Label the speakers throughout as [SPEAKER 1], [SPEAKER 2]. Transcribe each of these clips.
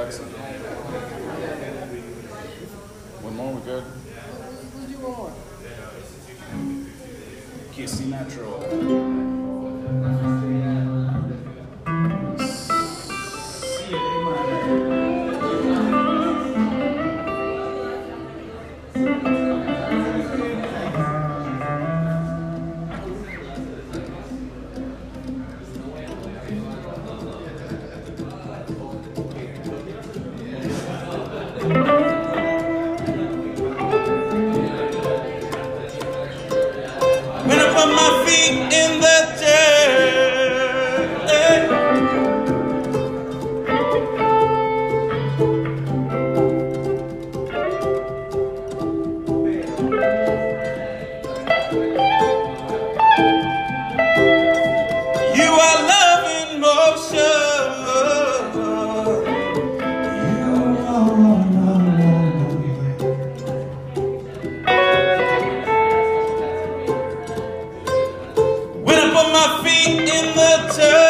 [SPEAKER 1] Alexa. One more, we're good?
[SPEAKER 2] What you
[SPEAKER 1] Natural.
[SPEAKER 3] in the
[SPEAKER 2] turn.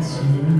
[SPEAKER 2] That's you.